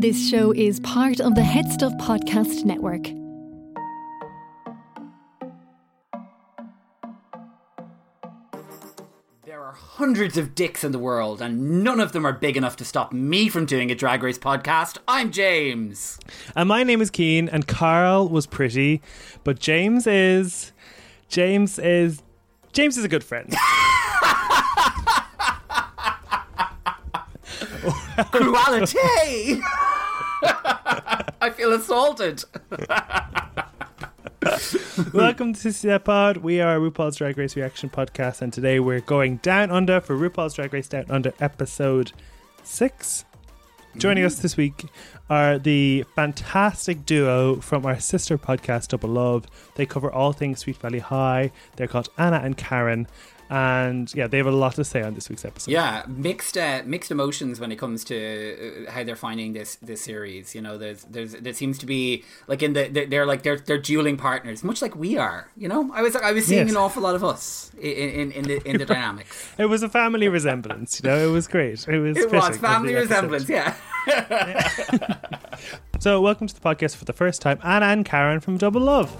This show is part of the Head Stuff Podcast Network. There are hundreds of dicks in the world, and none of them are big enough to stop me from doing a drag race podcast. I'm James. And my name is Kian, and Carl was pretty, but James is. James is. James is a good friend. Cruelty! I feel assaulted. Welcome to CC Pod. We are RuPaul's Drag Race Reaction Podcast, and today we're going down under for RuPaul's Drag Race Down Under episode six. Joining us this week are the fantastic duo from our sister podcast, Double Love. They cover all things Sweet Valley High. They're called Anna and Karyn. And yeah, they have a lot to say on this week's episode. Yeah, mixed uh, mixed emotions when it comes to uh, how they're finding this this series. You know, there's there's there seems to be like in the they're, like they're they're dueling partners, much like we are. You know, I was I was seeing Yes. an awful lot of us in in, in the in the dynamics. It was a family resemblance, you know, it was great. It was It was family resemblance. Yeah. So, welcome to the podcast for the first time, Anna and Karyn from Double Love.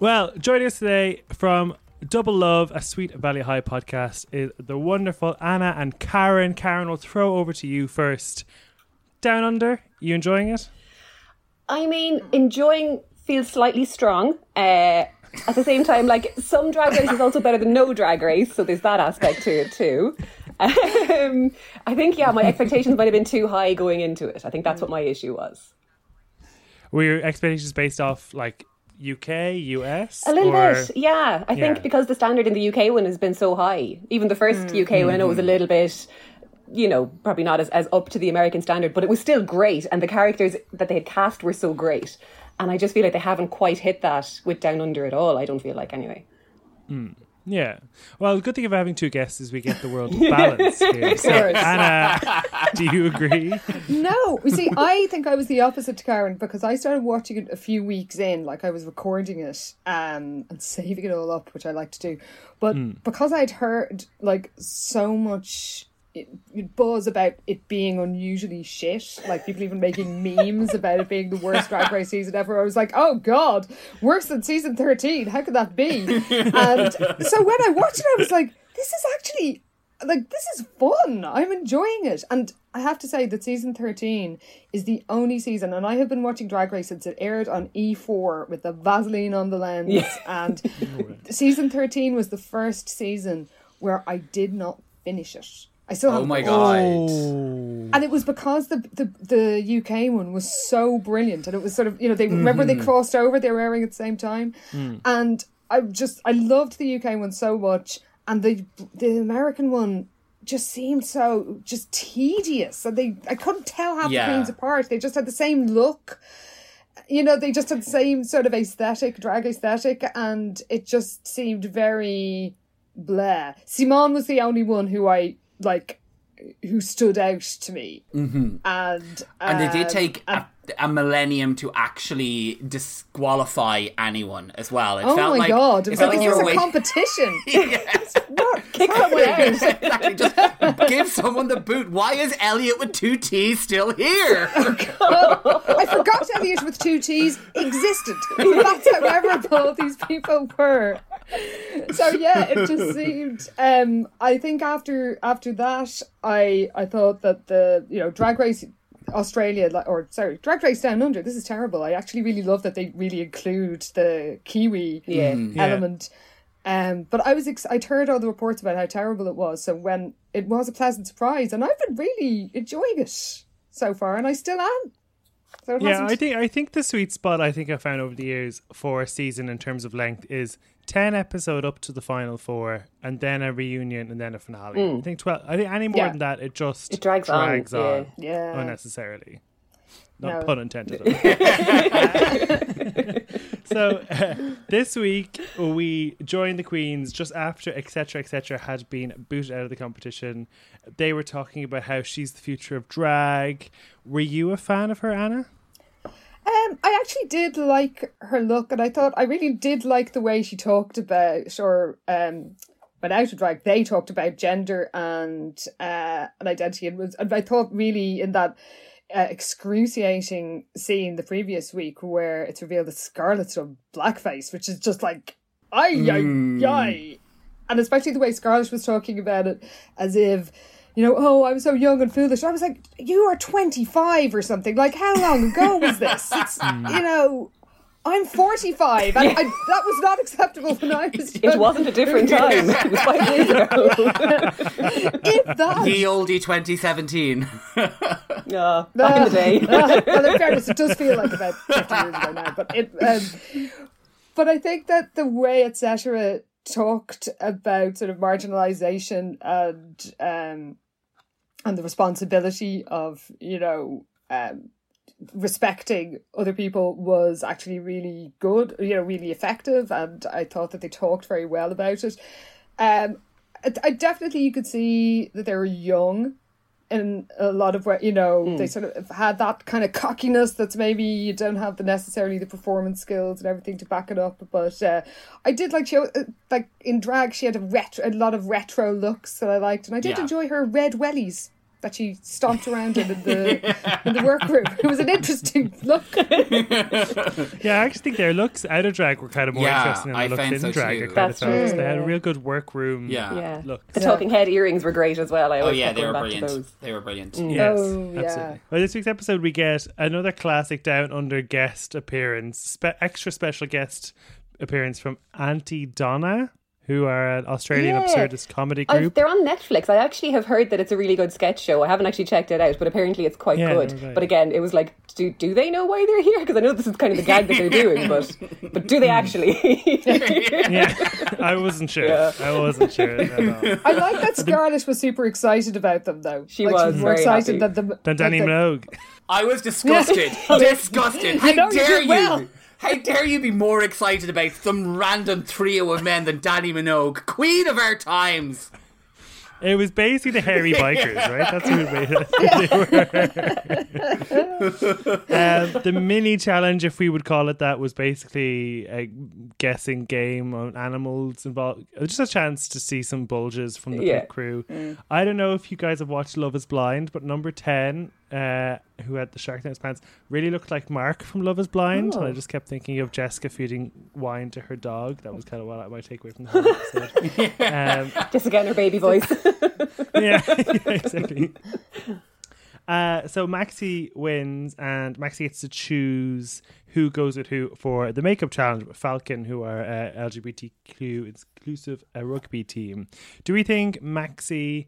Well, joining us today from Double Love, a Sweet Valley High podcast, is the wonderful Anna and Karyn. Karyn, we'll throw over to you first. Down Under, you enjoying it? I mean, enjoying feels slightly strong. Uh, at the same time, like some drag race is also better than no drag race, so there's that aspect to it too. Um, I think, yeah, my expectations might have been too high going into it. I think that's what my issue was. Were your expectations based off like UK, US? A little or- bit, yeah. I think because the standard in the UK one has been so high. Even the first hmm. UK one, I know was a hmm. little bit, you know, probably not as, as up to the American standard, but it was still great. And the characters that they had cast were so great. And I just feel like they haven't quite hit that with Down Under at all. I don't feel like, anyway. Hmm. Yeah. Well, the good thing of having two guests is we get the world balance here. So. Anna, do you agree? No, you see, I think I was the opposite to Karyn because I started watching it a few weeks in, like I was recording it um, and saving it all up, which I like to do. But because I'd heard like so much buzz about it being unusually shit, like people even making memes about it being the worst Drag Race season ever, I was like, oh god, worse than season thirteen. How could that be? And so when I watched it, I was like, this is actually like this is fun. I'm enjoying it. And I have to say that season 13 is the only season and I have been watching Drag Race since it aired on E4 with the Vaseline on the lens and season 13 was the first season where I did not finish it. I still Oh haven't my god. Oh. and it was because the, the the UK one was so brilliant, and it was sort of you know they remember they mm-hmm. crossed over, they were airing at the same time, mm. and I just I loved the UK one so much, and the the American one just seemed so just tedious, and they I couldn't tell half Yeah. the queens apart. They just had the same look. You know, they just had the same sort of aesthetic, drag aesthetic, and it just seemed very blah. Symone was the only one who I like who stood out to me. Mm-hmm. And And they did um, take a, a millennium to actually disqualify anyone as well. It Oh felt my like, god! It It felt like you were a competition. yes. Kick someone out. exactly. Just give someone the boot. Why is Elliott with two T's still here? I forgot Elliott with two T's existed. That's how memorable these people were. So yeah, it just seemed. Um, I think after after that, I I thought that the you know Drag Race Australia or sorry Drag Race Down Under. This is terrible. I actually really love that they really include the Kiwi Yeah. element. Um, but I was ex- I'd heard all the reports about how terrible it was. So when it was a pleasant surprise, and I've been really enjoying it so far, and I still am. So Yeah, I think I think the sweet spot I think I found over the years for a season in terms of length is ten episode up to the final four, and then a reunion, and then a finale. Hmm. I think twelve. I think any more Yeah. than that, it just It drags on, drags yeah. on Yeah. unnecessarily. Not No. pun intended. so uh, this week we joined the queens just after Etcetera Etcetera had been booted out of the competition. They were talking about how she's the future of drag. Were you a fan of her, Anna? Um, I actually did like her look, and I thought I really did like the way she talked about or um went out of drag, they talked about gender and uh, and identity, and was and I thought really in that. Uh, excruciating scene the previous week where it's revealed that Scarlet's done blackface, which is just like, ay, ay, ay. And especially the way Scarlet was talking about it as if, you know, oh, I was so young and foolish. I was like, you are 25 or something. Like, how long ago was this? It's, you know, I'm 45, and I, that was not acceptable when I was young. It wasn't a different time. It was five years ago. If that. The oldie 2017. Yeah, back in the day. well, in fairness, it does feel like about 50 years ago now. But it, um, but I think that the way Etcetera. talked about sort of marginalization and um, and the responsibility of you know um, respecting other people was actually really good, you know, really effective, and I thought that they talked very well about it. Um, I, I definitely you could see that they were young in a lot of way, you know, they sort of had that kind of cockiness that's maybe you don't have the necessarily the performance skills and everything to back it up. But uh, I did like she, uh, like in drag, she had a retro, a lot of retro looks that I liked, and I did Yeah. enjoy her red wellies that she stomped around in, in the in the workroom. It was an interesting look. Yeah, I actually think their looks out of drag were kind of more Yeah, interesting than I the looks in so drag. too. I kind That's of felt true. they had a real good workroom Yeah. Yeah. look. The talking head earrings were great as well. I Oh yeah, they were brilliant. They were brilliant. Yes, Oh, yeah. absolutely. Well, this week's episode, we get another classic Down Under guest appearance, spe- extra special guest appearance from Aunty Donna, who are an Australian Yeah. absurdist comedy I've- group. they're on Netflix. I actually have heard that it's a really good sketch show. I haven't actually checked it out, but apparently it's quite Yeah, good. right. But again, it was like, do do they know why they're here? Because I know this is kind of the gag that they're doing, but but do they hmm. actually? yeah, I wasn't sure. I wasn't sure at all. I like that Scarlet was super excited about them, though. She like, was she's more very excited happy. than the Then Dannii that Minogue. I was disgusted. disgusted. How know dare you? well. How dare you be more excited about some random trio of men than Dannii Minogue, queen of our times? It was basically the hairy bikers, right? That's who made it. They were. um, the mini challenge, if we would call it that, was basically a guessing game on animals involved. Just a chance to see some bulges from the Yeah. crew. I don't know if you guys have watched Love Is Blind, but number ten, uh, who had the shark in his pants, really looked like Mark from Love Is Blind, and I just kept thinking of Jessica feeding wine to her dog. That was kind of what I might take away from the whole episode. um, Just again, her baby voice. yeah, yeah, exactly. Uh, so Maxi wins, and Maxi gets to choose who goes with who for the makeup challenge. with Falcon, who are uh, LGBTQ inclusive uh, rugby team. Do we think Maxi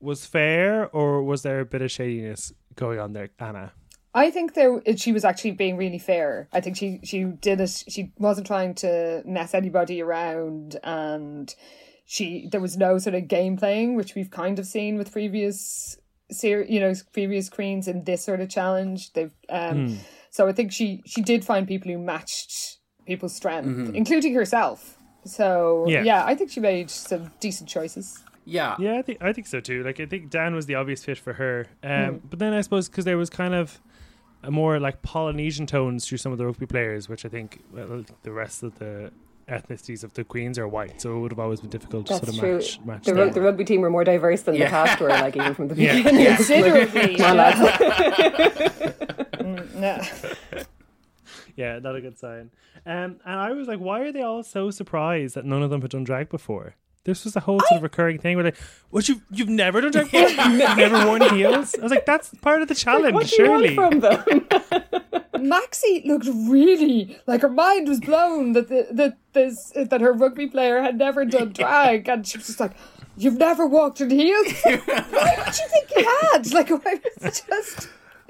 was fair, or was there a bit of shadiness going on there, Anna? I think there she was actually being really fair. I think she she did it. She wasn't trying to mess anybody around, and she there was no sort of game playing, which we've kind of seen with previous ser- you know previous queens in this sort of challenge. They've um, so I think she she did find people who matched people's strength, including herself. So Yeah. yeah. I think she made some decent choices. Yeah. Yeah, I think I think so too. Like I think Dan was the obvious fit for her, um, but then I suppose because there was kind of a more like Polynesian tones through some of the rugby players, which I think well, the rest of the ethnicities of the queens are white, so it would have always been difficult to That's sort of true. match match The, them. the rugby team were more diverse than Yeah. the cast were, like even from the Yeah. beginning. Considerably. Come on, lads. yeah. yeah, not a good sign. Um, and I was like, why are they all so surprised that none of them had done drag before? This was a whole sort of recurring thing where like, what you you've never done drag before? You've never worn heels? I was like, that's part of the challenge, What do you surely. want from them? Maxi looked really like her mind was blown that the, that this that her rugby player had never done drag, and she was just like, "You've never walked in heels? Why would you think you had? Like, why was just."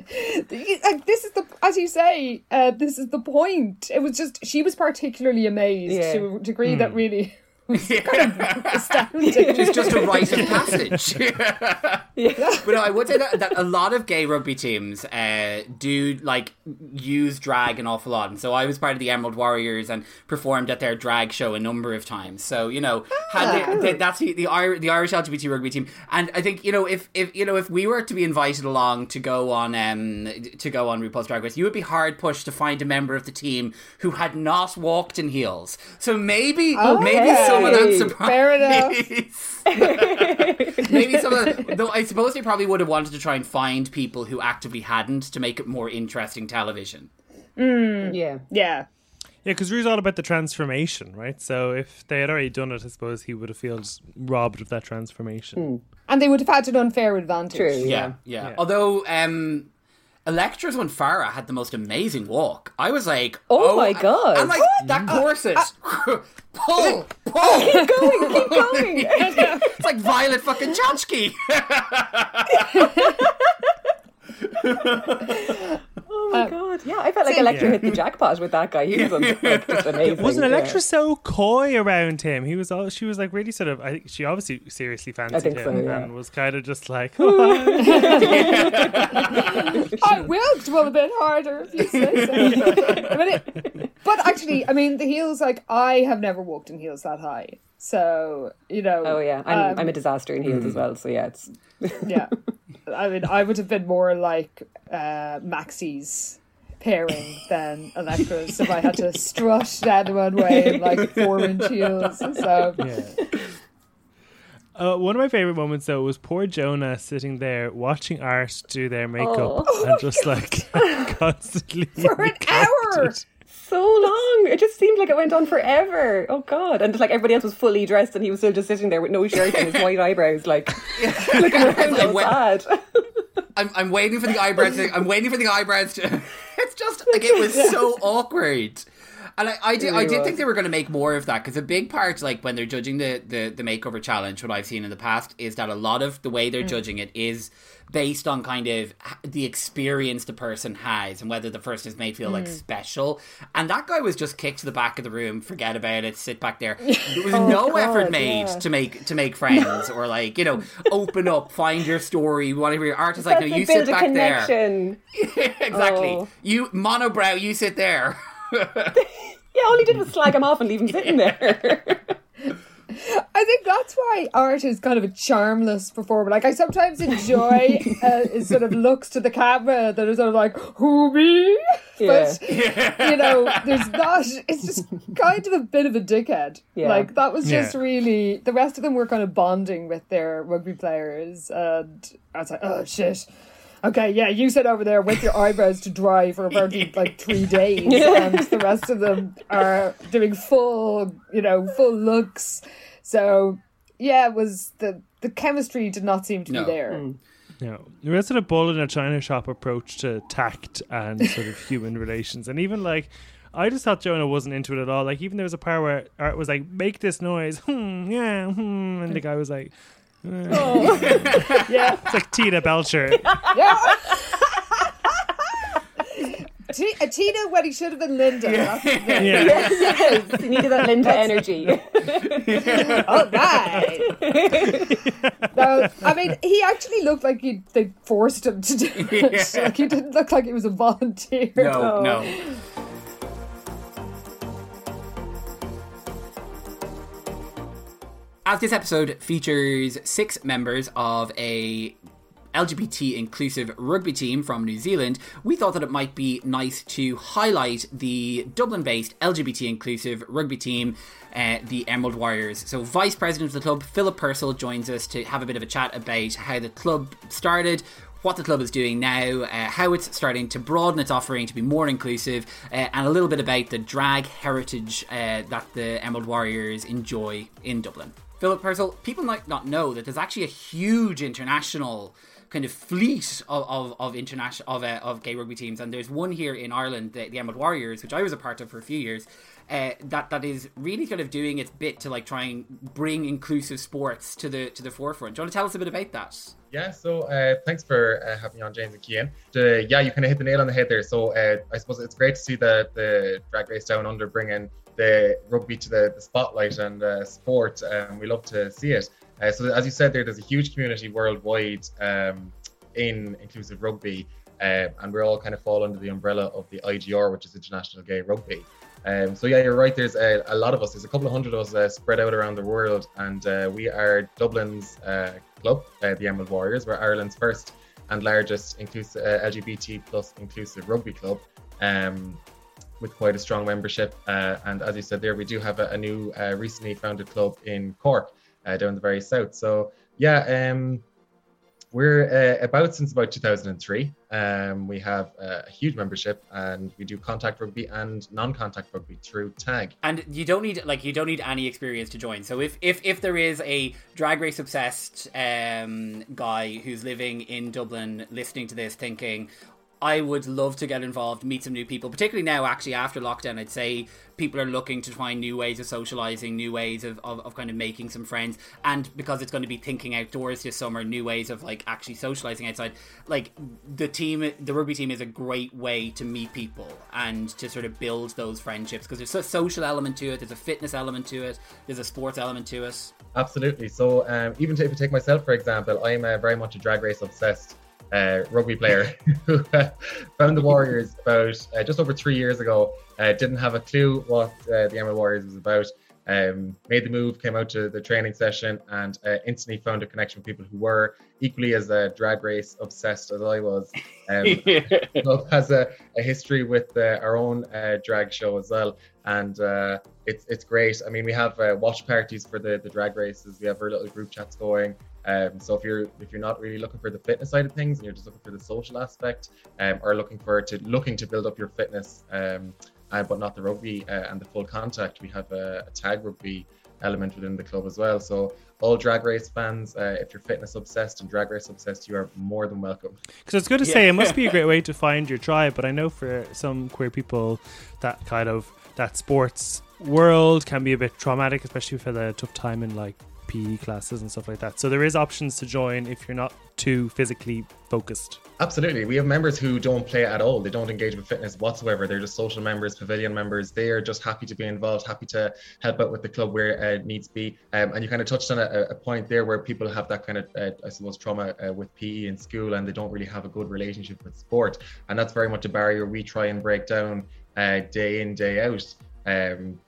Like this is the as you say, uh, this is the point. It was just she was particularly amazed Yeah. to a degree Hmm. that really was kind of astounding. It's just a rite of passage. But no, I would say that, that a lot of gay rugby teams uh, do like use drag an awful lot. And so I was part of the Emerald Warriors and performed at their drag show a number of times. So you know, they, they, that's the the, the Irish LGBT rugby team. And I think you know if if you know if we were to be invited along to go on um to go on RuPaul's Drag Race, you would be hard pushed to find a member of the team who had not walked in heels. So maybe maybe yeah. Well, that's surprising. Fair enough. Maybe some of the, though I suppose they probably would have wanted to try and find people who actively hadn't to make it more interesting television. Yeah. Yeah. Yeah, because Ru's all about the transformation, right? So if they had already done it, I suppose he would have felt robbed of that transformation. And they would have had an unfair advantage. True. Yeah, yeah. Yeah. Although um Elektra's when Farah had the most amazing walk. I was like, Oh, oh my God. And like that corset. pull, pull. Keep going, keep going. it's like Violet fucking Chachki. Oh my god. Yeah, I felt like Elektra Yeah. hit the jackpot with that guy. He was like, just amazing. Wasn't yeah. So coy around him? He was all she was like really sort of. I think she obviously seriously fancied think him so, yeah. and was kind of just like, I worked well a bit harder if you say so. I mean, it- but actually, I mean, the heels, like, I have never walked in heels that high. So, you know. Oh yeah, I'm, um, I'm a disaster in heels as well. So yeah, it's Yeah. I mean, I would have been more like uh, Maxi's pairing than Elektra's if I had to strut down the runway in like four inch heels. So, yeah. Uh, one of my favorite moments though was poor Jonah sitting there watching Art do their makeup and just like constantly For an hour! So long. It just seemed like it went on forever. Oh god! And like everybody else was fully dressed, and he was still just sitting there with no shirt and his white eyebrows, like looking around Like, all when- sad. I'm, I'm waiting for the eyebrows. To, I'm waiting for the eyebrows to. It's just like it was so awkward. And I, I did, I did was. think they were going to make more of that because a big part, like when they're judging the, the the makeover challenge, what I've seen in the past is that a lot of the way they're Mm. judging it is based on kind of the experience the person has and whether the person is made feel Mm. like special. And that guy was just kicked to the back of the room, forget about it, sit back there. There was no Oh, God, effort made yeah. to make to make friends or like you know open up, find your story. Whatever your artist like, no, you sit a back there. connection. exactly. Oh. You monobrow, you sit there. Yeah, all he did was slag him off and leave him sitting there. I think that's why art is kind of a charmless performer. Like I sometimes enjoy uh, his sort of looks to the camera that are sort of like who me, but you know, there's not. It's just kind of a bit of a dickhead. Yeah. Like that was just Yeah. really the rest of them were kind of bonding with their rugby players, and I was like, oh shit. Okay, yeah, you sit over there with your eyebrows to dry for about like three days, and the rest of them are doing full, you know, full looks. So yeah, it was the the chemistry did not seem to No. be there. No, there is sort of the bull in a china shop approach to tact and sort of human relations, and even like. I just thought Jonah wasn't into it at all. Like, even there was a part where Art was like, "Make this noise," hmm, yeah, hmm, and the guy was like, Yeah, "It's like Tina Belcher." yeah. T- uh, Tina when he should have been Linda. That's the thing. Yeah, yes, he needed that Linda energy. All right. no, I mean, he actually looked like he they forced him to do it. Yeah. Like he didn't look like he was a volunteer. No, no. As this episode features six members of a LGBT inclusive rugby team from New Zealand, we thought that it might be nice to highlight the Dublin based LGBT inclusive rugby team, uh, the Emerald Warriors. So, Vice President of the club, Phillip Purcell, joins us to have a bit of a chat about how the club started, what the club is doing now, uh, how it's starting to broaden its offering to be more inclusive, uh, and a little bit about the drag heritage uh, that the Emerald Warriors enjoy in Dublin. Phillip Purcell, people might not know that there's actually a huge international kind of fleet of of, of international of, uh, of gay rugby teams, and there's one here in Ireland, the, the Warriors, which I was a part of for a few years. Uh, that that is really kind of doing its bit to like try and bring inclusive sports to the to the forefront. Do you want to tell us a bit about that? Yeah, so uh, thanks for uh, having me on, James and Kian. Yeah, you kind of hit the nail on the head there. So uh, I suppose it's great to see the, the Drag Race Down Under bringing the rugby to the, the spotlight and uh, sport. Um, we love to see it. Uh, so as you said there, there's a huge community worldwide um, in inclusive rugby, uh, and we're all kind of fall under the umbrella of the IGR, which is International Gay Rugby. Um, so yeah, you're right. There's a, a lot of us. There's a couple of hundred of us uh, spread out around the world, and uh, we are Dublin's uh, club, the Emerald Warriors. We're Ireland's first and largest inclusive LGBT plus inclusive rugby club. Um, with quite a strong membership. Uh, and as you said there, we do have a, a new uh, recently founded club in Cork, uh, down the very south. So yeah, um, we're uh, about since about 2003. Um, we have a huge membership, and we do contact rugby and non-contact rugby through Tag. And you don't need like you don't need any experience to join. So if if, if there is a drag race obsessed um, guy who's living in Dublin, listening to this, thinking, I would love to get involved, meet some new people, particularly now, actually, after lockdown. I'd say people are looking to find new ways of socializing, new ways of, of, of, kind of making some friends. And because it's going to be thinking outdoors this summer, new ways of like actually socializing outside. Like the team, the rugby team is a great way to meet people and to sort of build those friendships because there's a social element to it, there's a fitness element to it, there's a sports element to it. Absolutely. So, um, even if you take myself, for example, I'm uh, very much a drag race obsessed uh, rugby player who found the Warriors about uh, just over three years ago. Uh, didn't have a clue what uh, the Emerald Warriors was about. Um, made the move, came out to the training session, and uh, instantly found a connection with people who were equally as uh, drag race obsessed as I was. Um, has a, a, history with our own drag show as well, and it's it's great. I mean, we have watch parties for the the drag races. We have our little group chats going. Um, so if you're if you're not really looking for the fitness side of things and you're just looking for the social aspect, um, or looking for to looking to build up your fitness, um, uh, but not the rugby uh, and the full contact, we have a, a, tag rugby element within the club as well. So all drag race fans, uh, if you're fitness obsessed and drag race obsessed, you are more than welcome. Because it's good to yeah. say it must be a great way to find your tribe, but I know for some queer people that kind of that sports world can be a bit traumatic, especially for the tough time in like PE classes and stuff like that. So there is options to join if you're not too physically focused. Absolutely. We have members who don't play at all. They don't engage with fitness whatsoever. They're just social members, pavilion members. They are just happy to be involved, happy to help out with the club where it uh, needs be. Um, and you kind of touched on a, a, point there where people have that kind of, uh, I suppose, trauma uh, with PE in school and they don't really have a good relationship with sport. And that's very much a barrier we try and break down uh, day in, day out. Um,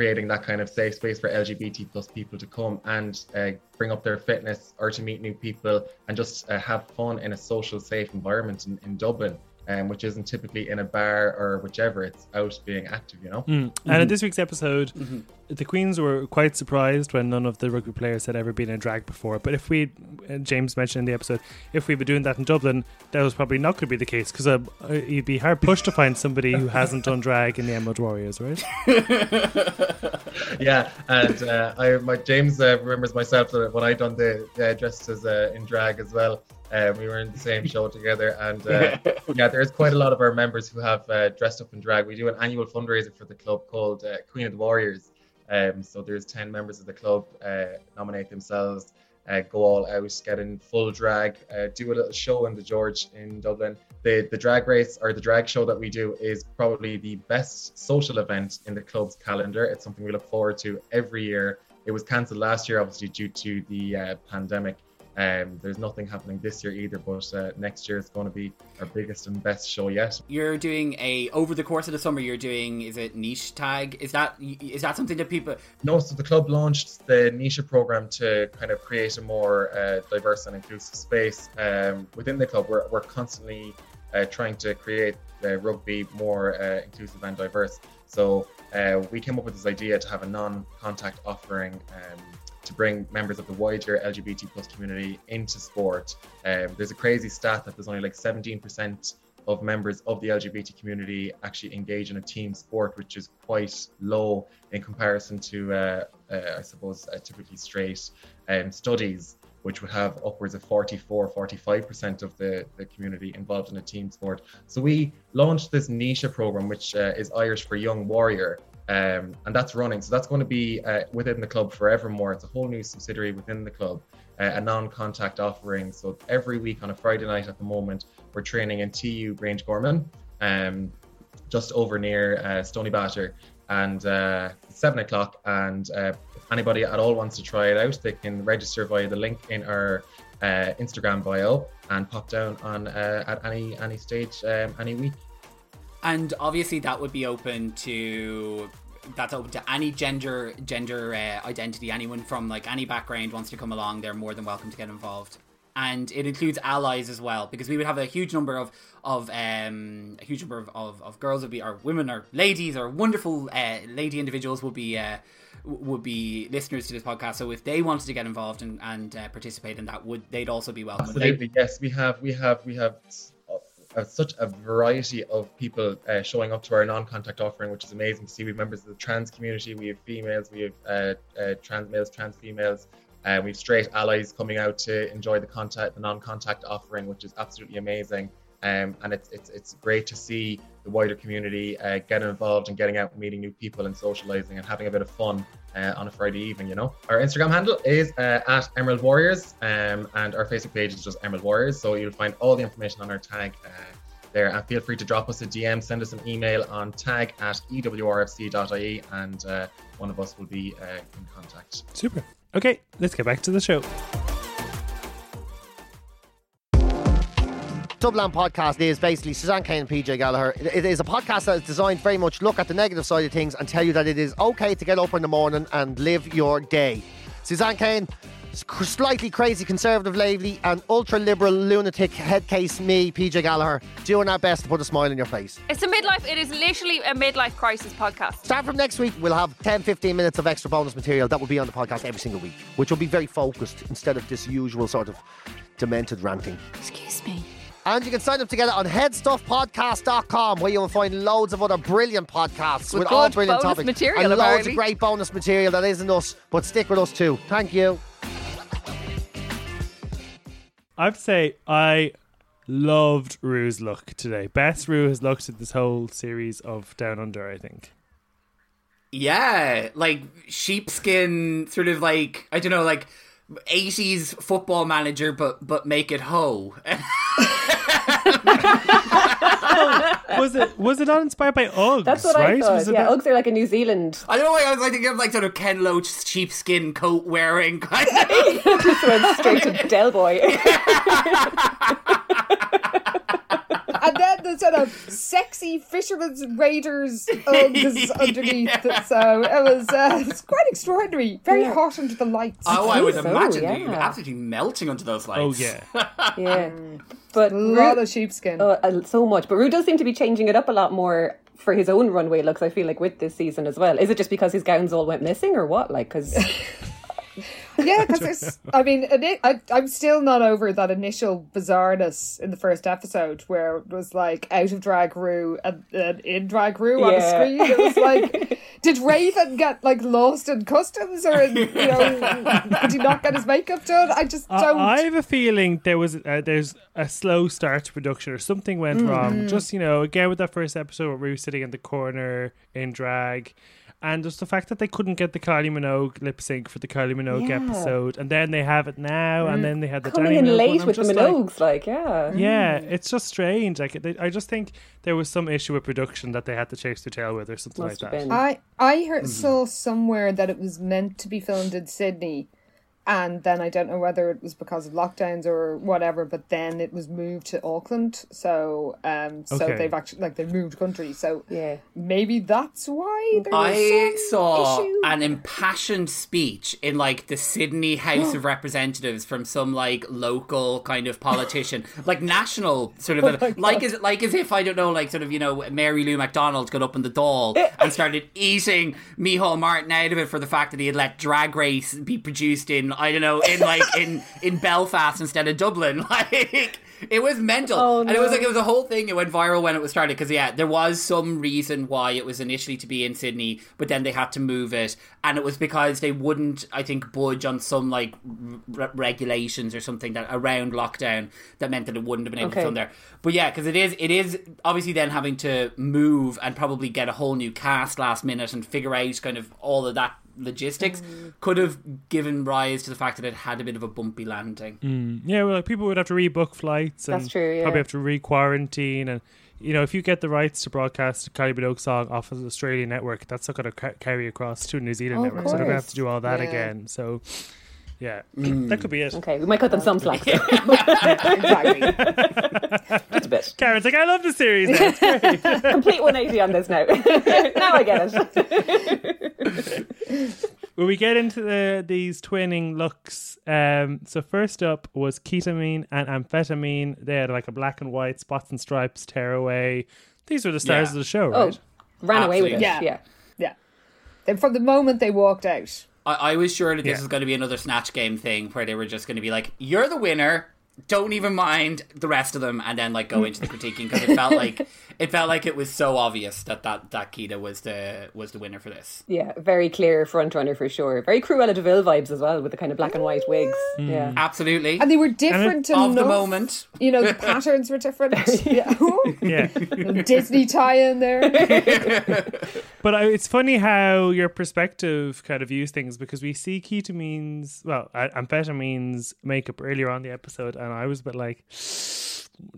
creating that kind of safe space for LGBT plus people to come and uh, bring up their fitness or to meet new people and just uh, have fun in a social safe environment in, in Dublin um, which isn't typically in a bar or whichever. It's out being active, you know. Mm. And mm-hmm. in this week's episode, mm-hmm. the Queens were quite surprised when none of the rugby players had ever been in drag before. But if we, uh, James mentioned in the episode, if we were doing that in Dublin, that was probably not going to be the case because uh, uh, you'd be hard pushed to find somebody who hasn't done drag in the Emerald Warriors, right? yeah, and uh, I, my James uh, remembers myself that when I done the, the dresses uh, in drag as well. Um, we were in the same show together, and uh, yeah, there's quite a lot of our members who have uh, dressed up in drag. We do an annual fundraiser for the club called uh, Queen of the Warriors. Um, so there's ten members of the club uh, nominate themselves, uh, go all out, get in full drag, uh, do a little show in the George in Dublin. The the drag race or the drag show that we do is probably the best social event in the club's calendar. It's something we look forward to every year. It was cancelled last year, obviously due to the pandemic. Um, there's nothing happening this year either, but uh, next year is going to be our biggest and best show yet. You're doing a over the course of the summer. You're doing is it niche tag? Is that is that something that people? No, so the club launched the niche program to kind of create a more uh, diverse and inclusive space um, within the club. We're we're constantly uh, trying to create rugby more uh, inclusive and diverse. So uh, we came up with this idea to have a non-contact offering. Um, to bring members of the wider LGBT plus community into sport. Um, there's a crazy stat that there's only like 17% of members of the LGBT community actually engage in a team sport, which is quite low in comparison to, uh, uh, I suppose, uh, typically straight um, studies, which would have upwards of 44, 45% of the, the community involved in a team sport. So we launched this NISHA program, which uh, is Irish for Young Warrior, um, and that's running. So that's going to be uh, within the club forevermore. It's a whole new subsidiary within the club, uh, a non-contact offering. So every week on a Friday night at the moment, we're training in TU Grangegorman, um, just over near uh, Stoneybatter, and uh, seven o'clock. And uh, if anybody at all wants to try it out, they can register via the link in our uh, Instagram bio and pop down on at any any stage um, any week. And obviously, that would be open to that's open to any gender gender uh, identity. Anyone from like any background wants to come along, they're more than welcome to get involved. and it includes allies as well because we would have a huge number of of um, a huge number of, of, of girls would be or women or ladies or wonderful uh, lady individuals would be uh, would be listeners to this podcast. So if they wanted to get involved and, and uh, participate in that, would they'd also be welcome? Absolutely, yes. We have we have we have uh, such a variety of people uh, showing up to our non-contact offering, which is amazing to see. We have members of the trans community, we have females, we have uh, uh, trans males, trans females, and we have straight allies coming out to enjoy the contact, the non-contact offering, which is absolutely amazing. Um, and it's, it's it's great to see the wider community uh, getting involved and getting out meeting new people and socializing and having a bit of fun uh, on a Friday evening. You know, our Instagram handle is uh, at Emerald Warriors, um, and our Facebook page is just Emerald Warriors. So you'll find all the information on our tag uh, there. And feel free to drop us a DM, send us an email on tag at ewrfc.ie, and uh, one of us will be uh, in contact. Super. Okay, let's get back to the show. Dubland podcast is basically Suzanne Kane and PJ Gallagher. It is a podcast that is designed very much look at the negative side of things and tell you that it is okay to get up in the morning and live your day. Suzanne Kane, slightly crazy conservative lady, and ultra liberal lunatic headcase me, PJ Gallagher, doing our best to put a smile on your face. It's a midlife, it is literally a midlife crisis podcast. Start from next week, we'll have 10 15 minutes of extra bonus material that will be on the podcast every single week, which will be very focused instead of this usual sort of demented ranting. Excuse me. And you can sign up to get it on headstuffpodcast.com where you will find loads of other brilliant podcasts with, With all brilliant bonus topics. material, and loads of great bonus material that isn't us, but stick with us too. Thank you. I have to say, I loved Ru's look today. Best Ru has looked at this whole series of Down Under, I think. Yeah, like sheepskin, sort of like I don't know, like eighties football manager, but but make it hoe. Was it was it not inspired by Uggs? That's what right? I thought. Was Yeah, that- Uggs are like a New Zealand. I don't know why I was like thinking of like sort of Ken Loach sheepskin coat wearing kind of. Just went straight to Del Boy. and then the sort of sexy fisherman's raiders Uggs underneath. So it was, uh, it was quite extraordinary. Very hot under the lights. Oh, I would so, imagine that you'd absolutely melting under those lights. Oh yeah. yeah, but a lot Ru- of sheepskin. oh, uh, so much. But Ru does seem to be changing it up a lot more for his own runway looks. I feel like with this season as well. Is it just because his gowns all went missing, or what? Like, because Yeah, because I mean, I, I'm still not over that initial bizarreness in the first episode where it was like out of drag Ru and, and in drag Ru on a Yeah. screen. It was like, did Raven get like lost in customs or in, you know, did he not get his makeup done? I just don't. I have a feeling there was uh, there's a slow start to production or something went Mm-hmm. wrong. Just you know, again with that first episode where Ru sitting in the corner in drag. And just the fact that they couldn't get the Kylie Minogue lip sync for the Kylie Minogue Yeah. Mm. episode, and then they have it now, and then they had the coming Dannii in Minogue late I'm with the just like, Minogues, like, yeah. Yeah, it's just strange. Like they, I just think there was some issue with production that they had to chase their tail with, or something Must like that. been. I I heard saw somewhere that it was meant to be filmed in Sydney, and then I don't know whether it was because of lockdowns or whatever. But then it was moved to Auckland, so um, so Okay. they've actually like they moved country. So Yeah. maybe that's why there I some saw issue. an impassioned speech in like the Sydney House of Representatives from some like local kind of politician, like national sort Oh of, like as like as if I don't know, like sort of you know Mary Lou McDonald got up in the Dáil and started eating Micheál Martin out of it for the fact that he had let Drag Race be produced in I don't know in like in in Belfast instead of Dublin, like. It was mental, Oh, and it was like it was a whole thing. It went viral when it was started because yeah, there was some reason why it was initially to be in Sydney, but then they had to move it, and it was because they wouldn't, I think, budge on some like r- regulations or something that around lockdown that meant that it wouldn't have been able Okay. to film there. But yeah, because it is, it is obviously then having to move and probably get a whole new cast last minute and figure out kind of all of that logistics mm. could have given rise to the fact that it had a bit of a bumpy landing. Mm. Yeah, well, like people would have to rebook flights and That's true, yeah. probably have to re-quarantine and. You know, if you get the rights to broadcast a Kylie Minogue song off of the Australian network, that's not going to ca- carry across to a New Zealand Oh, of network. So they're going to have to do all that Yeah. again. So, yeah, that could be it. Okay, we might cut them some slack. exactly. Just a bit. Karyn's like, I love the series. Now. It's great. Complete 180 on this now. now I get it. when we get into the these twinning looks, um, so first up was ketamine and amphetamine. They had like a black and white spots and stripes tearaway. These were the stars Yeah. of the show, Oh, right? ran away with it. Yeah. Yeah. Yeah. Then from the moment they walked out. I, I was sure that this Yeah. was going to be another snatch game thing where they were just going to be like, "You're the winner. Don't even mind the rest of them," and then like go into the critiquing because it felt like it felt like it was so obvious that that that Kita was the was the winner for this. Yeah, very clear front runner for sure. Very Cruella de Vil vibes as well with the kind of black and white wigs. Mm. Yeah. Absolutely. And they were different of the moment. You know, the patterns were different. yeah. Yeah. Disney tie in there. But I, it's funny how your perspective kind of views things because we see ketamines, well, a- amphetamines makeup earlier on the episode, and I was a bit like,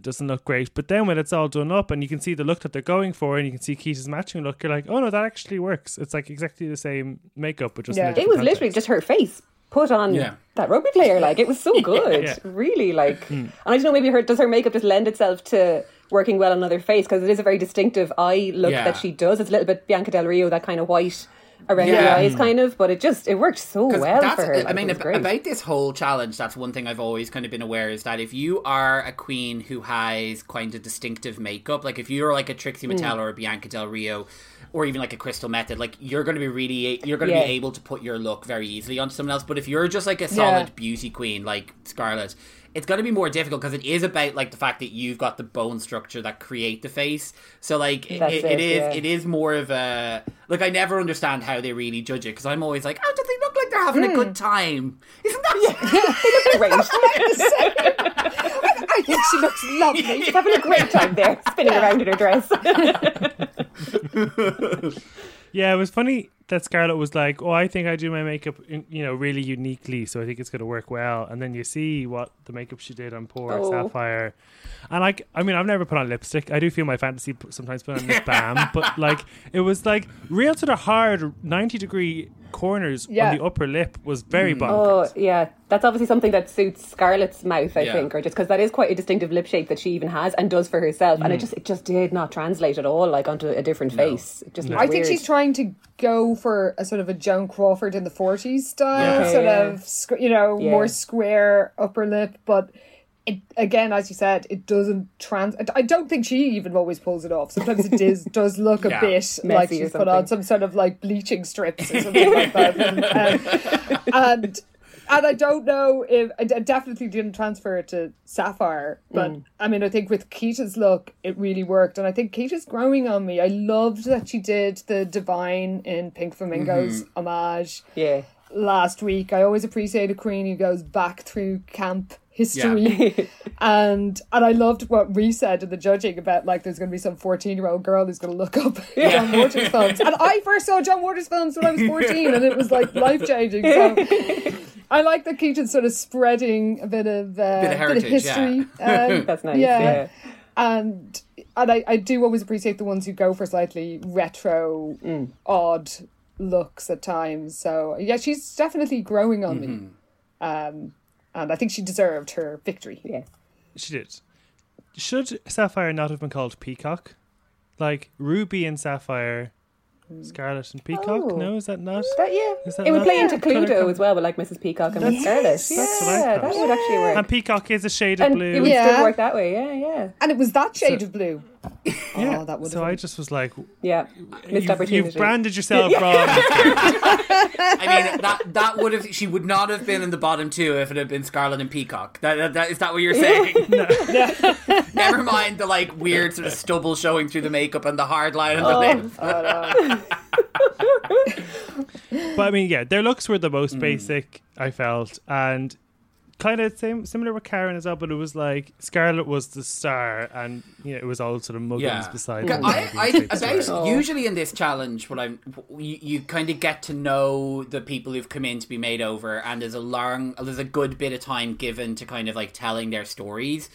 doesn't look great. But then when it's all done up and you can see the look that they're going for, and you can see Kita's matching look, you're like, oh no, that actually works. It's like exactly the same makeup, but just Yeah. It was context. literally just her face put on Yeah. that rugby player. Like it was so good, Yeah. really. Like, hmm. and I don't know, maybe her does her makeup just lend itself to working well on another face because it is a very distinctive eye look Yeah. that she does. It's a little bit Bianca Del Rio, that kind of white around the Yeah. eyes, kind of. But it just it worked so well that's, for her. I mean, ab- about this whole challenge, that's one thing I've always kind of been aware is that if you are a queen who has kind of distinctive makeup, like if you're like a Trixie Mm. Mattel or a Bianca Del Rio, or even like a Crystal Methyd, like you're going to be really, you're going to Yeah. be able to put your look very easily onto someone else. But if you're just like a solid Yeah. beauty queen like Scarlet, it's going to be more difficult because it is about like the fact that you've got the bone structure that create the face. So like it, it, it, is, yeah. it is more of a like I never understand how they really judge it because I'm always like, oh, do they look like they're having a Hmm. good time? Isn't that yeah? great. I think she looks lovely. She's having a great time there, spinning around in her dress. Yeah, it was funny that Scarlet was like, "Oh, I think I do my makeup, in, you know, really uniquely, so I think it's going to work well." And then you see what the makeup she did on poor Oh. Sapphire, and like, I mean, I've never put on lipstick. I do feel my fantasy sometimes put on lip balm, but like, it was like real sort of hard ninety degree corners Yeah. on the upper lip was very Mm. Oh yeah, that's obviously something that suits Scarlet's mouth, I Yeah. think, or just because that is quite a distinctive lip shape that she even has and does for herself, and it just it just did not translate at all, like onto a different face. It just No. looked I think she's trying to go for a sort of a Joan Crawford in the 40s style, Yeah. sort Yeah. of, you know, Yeah. more square upper lip. But it, again, as you said, it doesn't trans. I- I don't think she even always pulls it off. Sometimes it does, does look a bit like she's put on some sort of like bleaching strips or something like that. And, um, and and I don't know if I d- definitely didn't transfer it to Sapphire, but Mm. I mean, I think with Kita's look, it really worked, and I think Kita's growing on me. I loved that she did the Divine in Pink Flamingos Mm-hmm. homage yeah. last week. I always appreciate a queen who goes back through camp history, and and I loved what Ru said in the judging about like there's going to be some 14 year old girl who's going to look up John Waters films, and I first saw John Waters films when I was 14, and it was like life changing. So. I like that Kita's sort of spreading a bit of, uh, Bit of heritage, history. Um, That's nice. Yeah. and and I, I do always appreciate the ones who go for slightly retro, Mm. odd looks at times. So yeah, she's definitely growing on Mm-hmm. me, um, and I think she deserved her victory. Yeah. She did. Should Sapphire not have been called Peacock? Like Ruby and Sapphire, hmm. Scarlet and Peacock? Oh. No, is that not? That, yeah. Is that it would play into colour Cluedo as well but like Mrs. Peacock and Miss Scarlet. that's what I yeah, that would actually work. And Peacock is a shade of and blue. it would Yeah. still work that way. Yeah, yeah. And it was that shade of blue. yeah. Oh, that would so have I just was like, Yeah. Missed you've, opportunity. you've branded yourself wrong. I mean, that that would have she would not have been in the bottom two if it had been Scarlet and Peacock. That, that, that is that what you're saying? No. Never mind the like weird sort of stubble showing through the makeup and the hard line on the lip. But I mean, yeah, their looks were the Mm. most basic. I felt, and kind of same similar with Karen as well. But it was like Scarlet was the star, and you know, it was all sort of muggins Yeah, beside. Okay, them I, I about stars. usually in this challenge, what I'm you, you kind of get to know the people who've come in to be made over, and there's a long, there's a good bit of time given to kind of like telling their stories.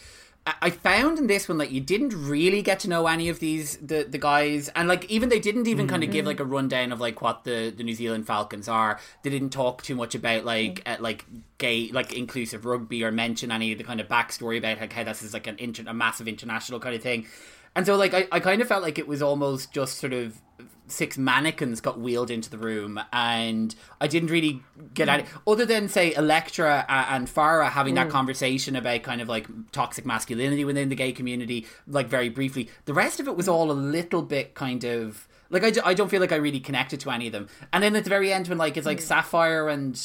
I- found in this one that you didn't really get to know any of these the the guys, and like even they didn't even kind of give like a rundown of like what the the New Zealand Falcons are. They didn't talk too much about like uh, like gay like inclusive rugby or mention any of the kind of backstory about like how this is like an inter- a massive international kind of thing. And so like I, I kind of felt like it was almost just sort of six mannequins got wheeled into the room, and I didn't really get at it. Other than say Elektra and Farah having that mm. conversation about kind of like toxic masculinity within the gay community, like very briefly. The rest of it was all a little bit kind of like I, I don't feel like I really connected to any of them. And then at the very end, when like it's like mm. Sapphire and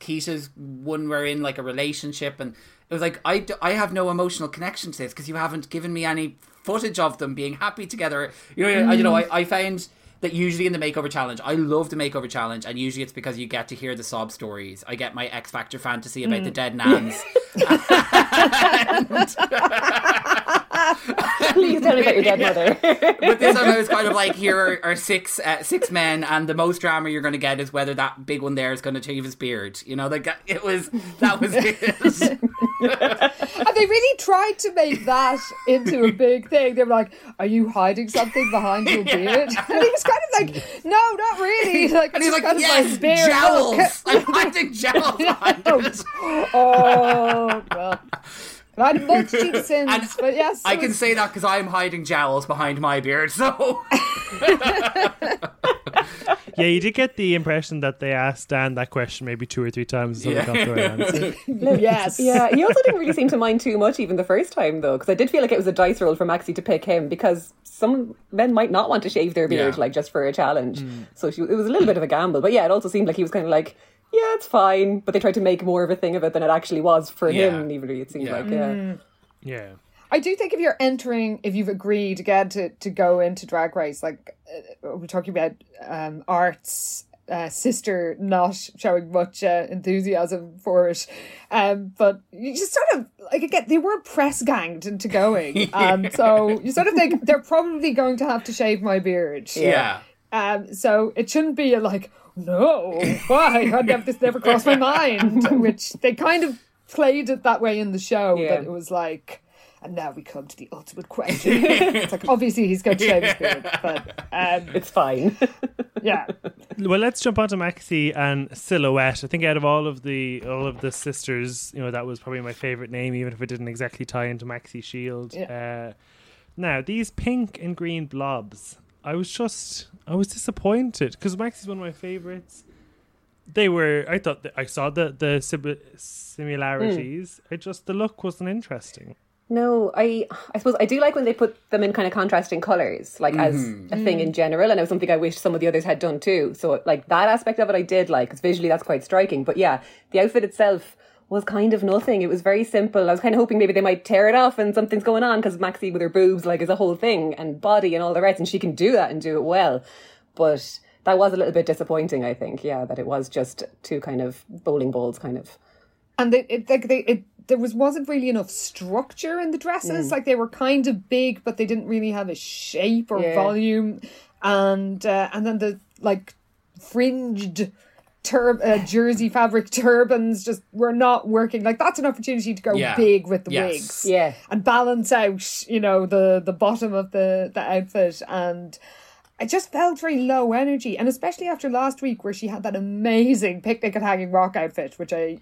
Keisha's one were in like a relationship, and it was like I, I have no emotional connection to this because you haven't given me any footage of them being happy together. You know, I, you know, I, I mm. found that usually in the makeover challenge, I love the makeover challenge, and usually it's because you get to hear the sob stories. I get my X Factor fantasy about the dead nans. Please tell me about your dead mother. but this time I was kind of like, here are, are six uh, six men, and the most drama you're going to get is whether that big one there is going to shave his beard. You know, like it was that was it. And they really tried to make that into a big thing. They were like, "Are you hiding something behind your beard?" And he was kind of like, "No, not really." Like, and he's like, yes, bare jowls. look. I'm hiding jowls behind oh, it. Oh, well. I had much cheap sins, And but yes, I can say that because I'm hiding jowls behind my beard. So Yeah, you did get the impression that they asked Dan that question maybe two or three times and someone got the right answer. yes, Yeah, he also didn't really seem to mind too much even the first time though, because I did feel like it was a dice roll for Maxi to pick him because some men might not want to shave their beard Yeah. like just for a challenge. Hmm. So she, it was a little bit of a gamble, but yeah, it also seemed like he was kind of like, yeah, it's fine, but they tried to make more of a thing of it than it actually was for Yeah. him. Even it seemed Yeah. like, yeah. Yeah. I do think if you're entering, if you've agreed again to, to go into Drag Race, like uh, we're talking about um, Art's uh, sister not showing much uh, enthusiasm for it, um, but you just sort of like again they were press ganged into going, and so you sort of think they're probably going to have to shave my beard. yeah. Um, so it shouldn't be a like, no, why? I'd never, this never crossed my mind. Which they kind of played it that way in the show. Yeah. That it was like, and now we come to the ultimate question. it's like obviously he's going to shave his beard, but um, It's fine. yeah, Well, let's jump onto Maxi and Silhouette. I think out of all of the all of the sisters, you know, that was probably my favorite name, even if it didn't exactly tie into Maxi Shield. Uh, now, these pink and green blobs, I was just, I was disappointed because Max is one of my favorites. They were, I thought, that I saw the the sim- similarities. Hmm. I just the look wasn't interesting. No, I I suppose I do like when they put them in kind of contrasting colours, like as mm-hmm. a thing in mm. general, and it was something I wish some of the others had done too. So like that aspect of it, I did like because visually that's quite striking. But yeah, the outfit itself was kind of nothing. It was very simple. I was kind of hoping maybe they might tear it off and something's going on because Maxi with her boobs like is a whole thing and body and all the rest, and she can do that and do it well. But that was a little bit disappointing. I think, yeah, that it was just two kind of bowling balls, kind of. and they, it, like they, it, there was wasn't really enough structure in the dresses. Like they were kind of big, but they didn't really have a shape or Yeah. volume. And uh, and then the like fringed tur- uh, jersey fabric turbans just were not working. Like that's an opportunity to go Yeah. big with the Yes. wigs, Yeah. and balance out, you know, the the bottom of the the outfit and. I just felt very low energy, and especially after last week where she had that amazing picnic at Hanging Rock outfit, which I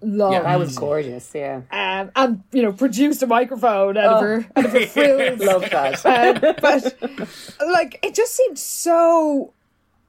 love. Yeah, That was gorgeous. Yeah, um, and you know produced a microphone out of her out of her frills. love that. Um, but like it just seemed so.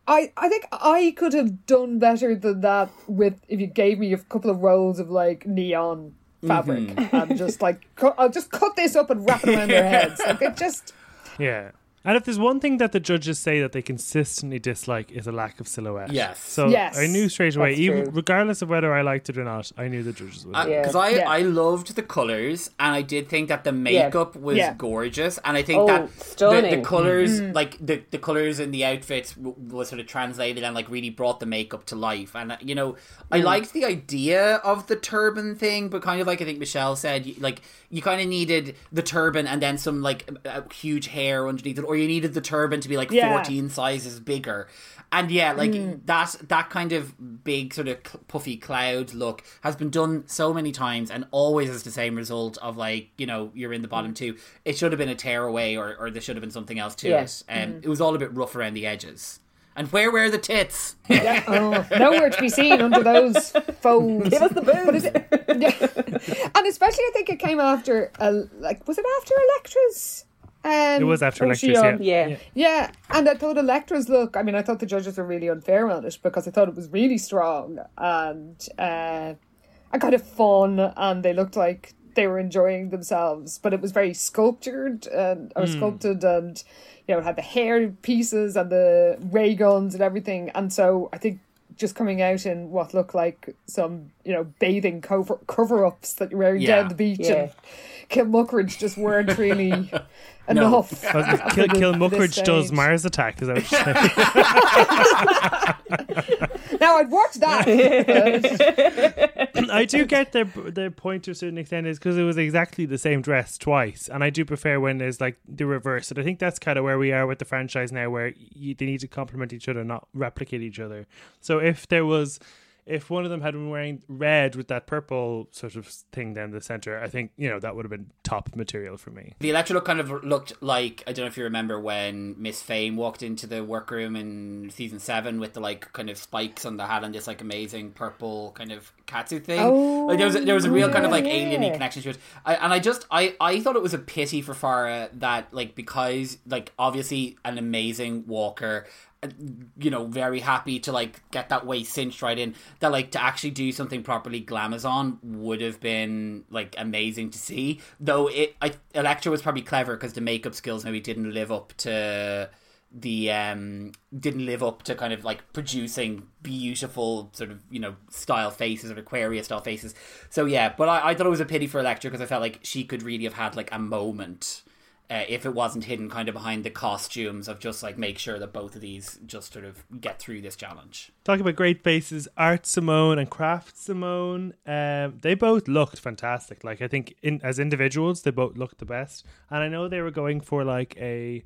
I I think I could have done better than that with if you gave me a couple of rolls of like neon mm-hmm. fabric and just like cut, I'll just cut this up and wrap it around their heads. Like it just Yeah. And if there's one thing that the judges say that they consistently dislike is a lack of silhouette. Yes. So Yes. I knew straight away, That's even true. regardless of whether I liked it or not, I knew the judges would. because Yeah. I, Yeah. I loved the colors and I did think that the makeup was Yeah. gorgeous and I think Oh, that the, the stunning. colors like the, the colors in the outfits w- was sort of translated and like really brought the makeup to life and uh, you know I liked the idea of the turban thing but kind of like I think Michelle said like you kind of needed the turban and then some like uh, huge hair underneath it or you needed the turban to be like Yeah. 14 sizes bigger and yeah, like that that kind of big sort of puffy cloud look has been done so many times and always is the same result of like you know you're in the bottom two. It should have been a tear away or or there should have been something else to Yeah. it. Um, It was all a bit rough around the edges. And where were the tits? yeah, oh, nowhere to be seen under those folds. Give us the boobs. But is it, yeah. and especially I think it came after uh, like was it after Elektra's Um, It was after was she yeah. Yeah. Yeah, and I thought Elektra's look. I mean, I thought the judges were really unfair on it because I thought it was really strong and uh, and kind of fun, and they looked like they were enjoying themselves. But it was very sculptured and or sculpted, and you know, it had the hair pieces and the ray guns and everything. And so I think just coming out in what looked like some you know bathing cover cover ups that you're wearing Yeah. down the beach Yeah. and Kim Muckridge just weren't really enough. I was Kill, for Kill this- this Muckridge does stage. Mars Attack. Is that what you're saying? Now I'd watch that. I do get their their point to a certain extent is because it was exactly the same dress twice, and I do prefer when there's like the reverse. And I think that's kind of where we are with the franchise now, where you, they need to complement each other, not replicate each other. So if there was. If one of them had been wearing red with that purple sort of thing down the center, I think you know that would have been top material for me. The Elektra look kind of looked like I don't know if you remember when Miss Fame walked into the workroom in season seven with the like kind of spikes on the hat and this like amazing purple kind of katsu thing. Oh, like there was a, there was a real kind of like oh, yeah, alien yeah. connection to it. I, and I just I I thought it was a pity for Farah that like because like obviously an amazing walker you know, very happy to like get that waist cinched right in. That like to actually do something properly glamazon would have been like amazing to see. Though it, I Elektra was probably clever because the makeup skills maybe didn't live up to the um didn't live up to kind of like producing beautiful sort of you know style faces or Aquaria's style faces. So yeah, but I, I thought it was a pity for Elektra because I felt like she could really have had like a moment uh, if it wasn't hidden kind of behind the costumes of just like make sure that both of these just sort of get through this challenge. Talking about great faces, Art Simone and Craft Simone, um, they both looked fantastic. Like I think in as individuals, they both looked the best. And I know they were going for like a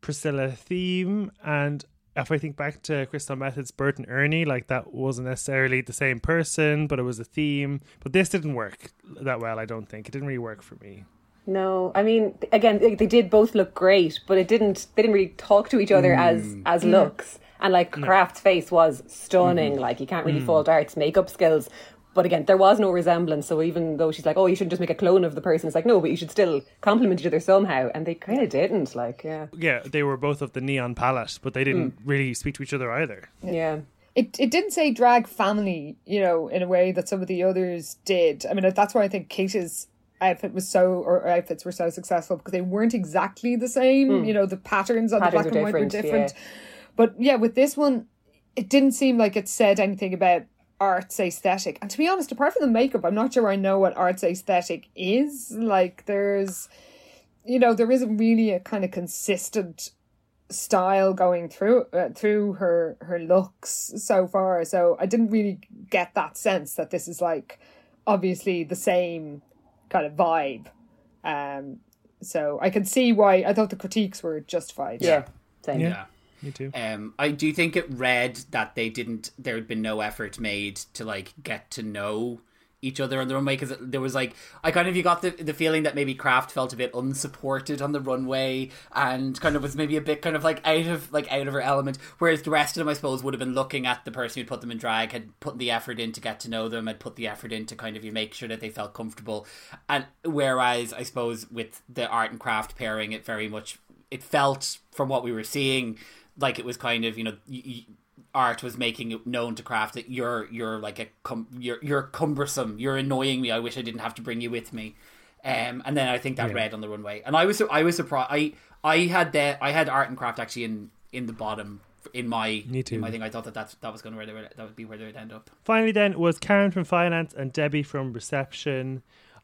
Priscilla theme, and if I think back to Crystal Methyd's, Bert and Ernie, like that wasn't necessarily the same person, but it was a theme. But this didn't work that well. I don't think it didn't really work for me. No, I mean, again, they, they did both look great, but it didn't. They didn't really talk to each other as mm. as looks. And like Kraft's face was stunning. Mm-hmm. Like you can't really mm. fault Art's makeup skills. But again, there was no resemblance. So even though she's like, "Oh, you shouldn't just make a clone of the person," it's like, no, but you should still compliment each other somehow. And they kind of didn't. Like, yeah, Yeah, they were both of the neon palette, but they didn't mm. really speak to each other either. yeah. it it didn't say drag family, you know, in a way that some of the others did. I mean, that's why I think Kate's outfit was so, or outfits were so successful because they weren't exactly the same. You know, the patterns on Patterns the black and white were different, different. But yeah, with this one, it didn't seem like it said anything about art's aesthetic. And to be honest, apart from the makeup, I'm not sure I know what art's aesthetic is. Like, there's, you know, there isn't really a kind of consistent style going through uh, through her her looks so far so i didn't really get that sense that this is like obviously the same kind of vibe um so i can see why i thought the critiques were justified Yeah, same. Yeah. Me too. Um, I do think it read that they didn't. There had been no effort made to like get to know each other on the runway because there was like I kind of you got the the feeling that maybe Kraft felt a bit unsupported on the runway and kind of was maybe a bit kind of like out of like out of her element. Whereas the rest of them, I suppose, would have been looking at the person who put them in drag, had put the effort in to get to know them, had put the effort in to kind of you make sure that they felt comfortable. And whereas I suppose with the art and craft pairing, it very much it felt from what we were seeing like it was kind of you know y- y- art was making it known to craft that you're you're like a cum- you're you're cumbersome. You're annoying me. I wish i didn't have to bring you with me. Um and then i think that read on the runway. And i was i was surprised i i had that i had art and craft actually in in the bottom in my Me too. in my thing. I thought that that's, that was going to where they were, that would be where they would end up. Finally, then was Karen from finance and Debbie from reception.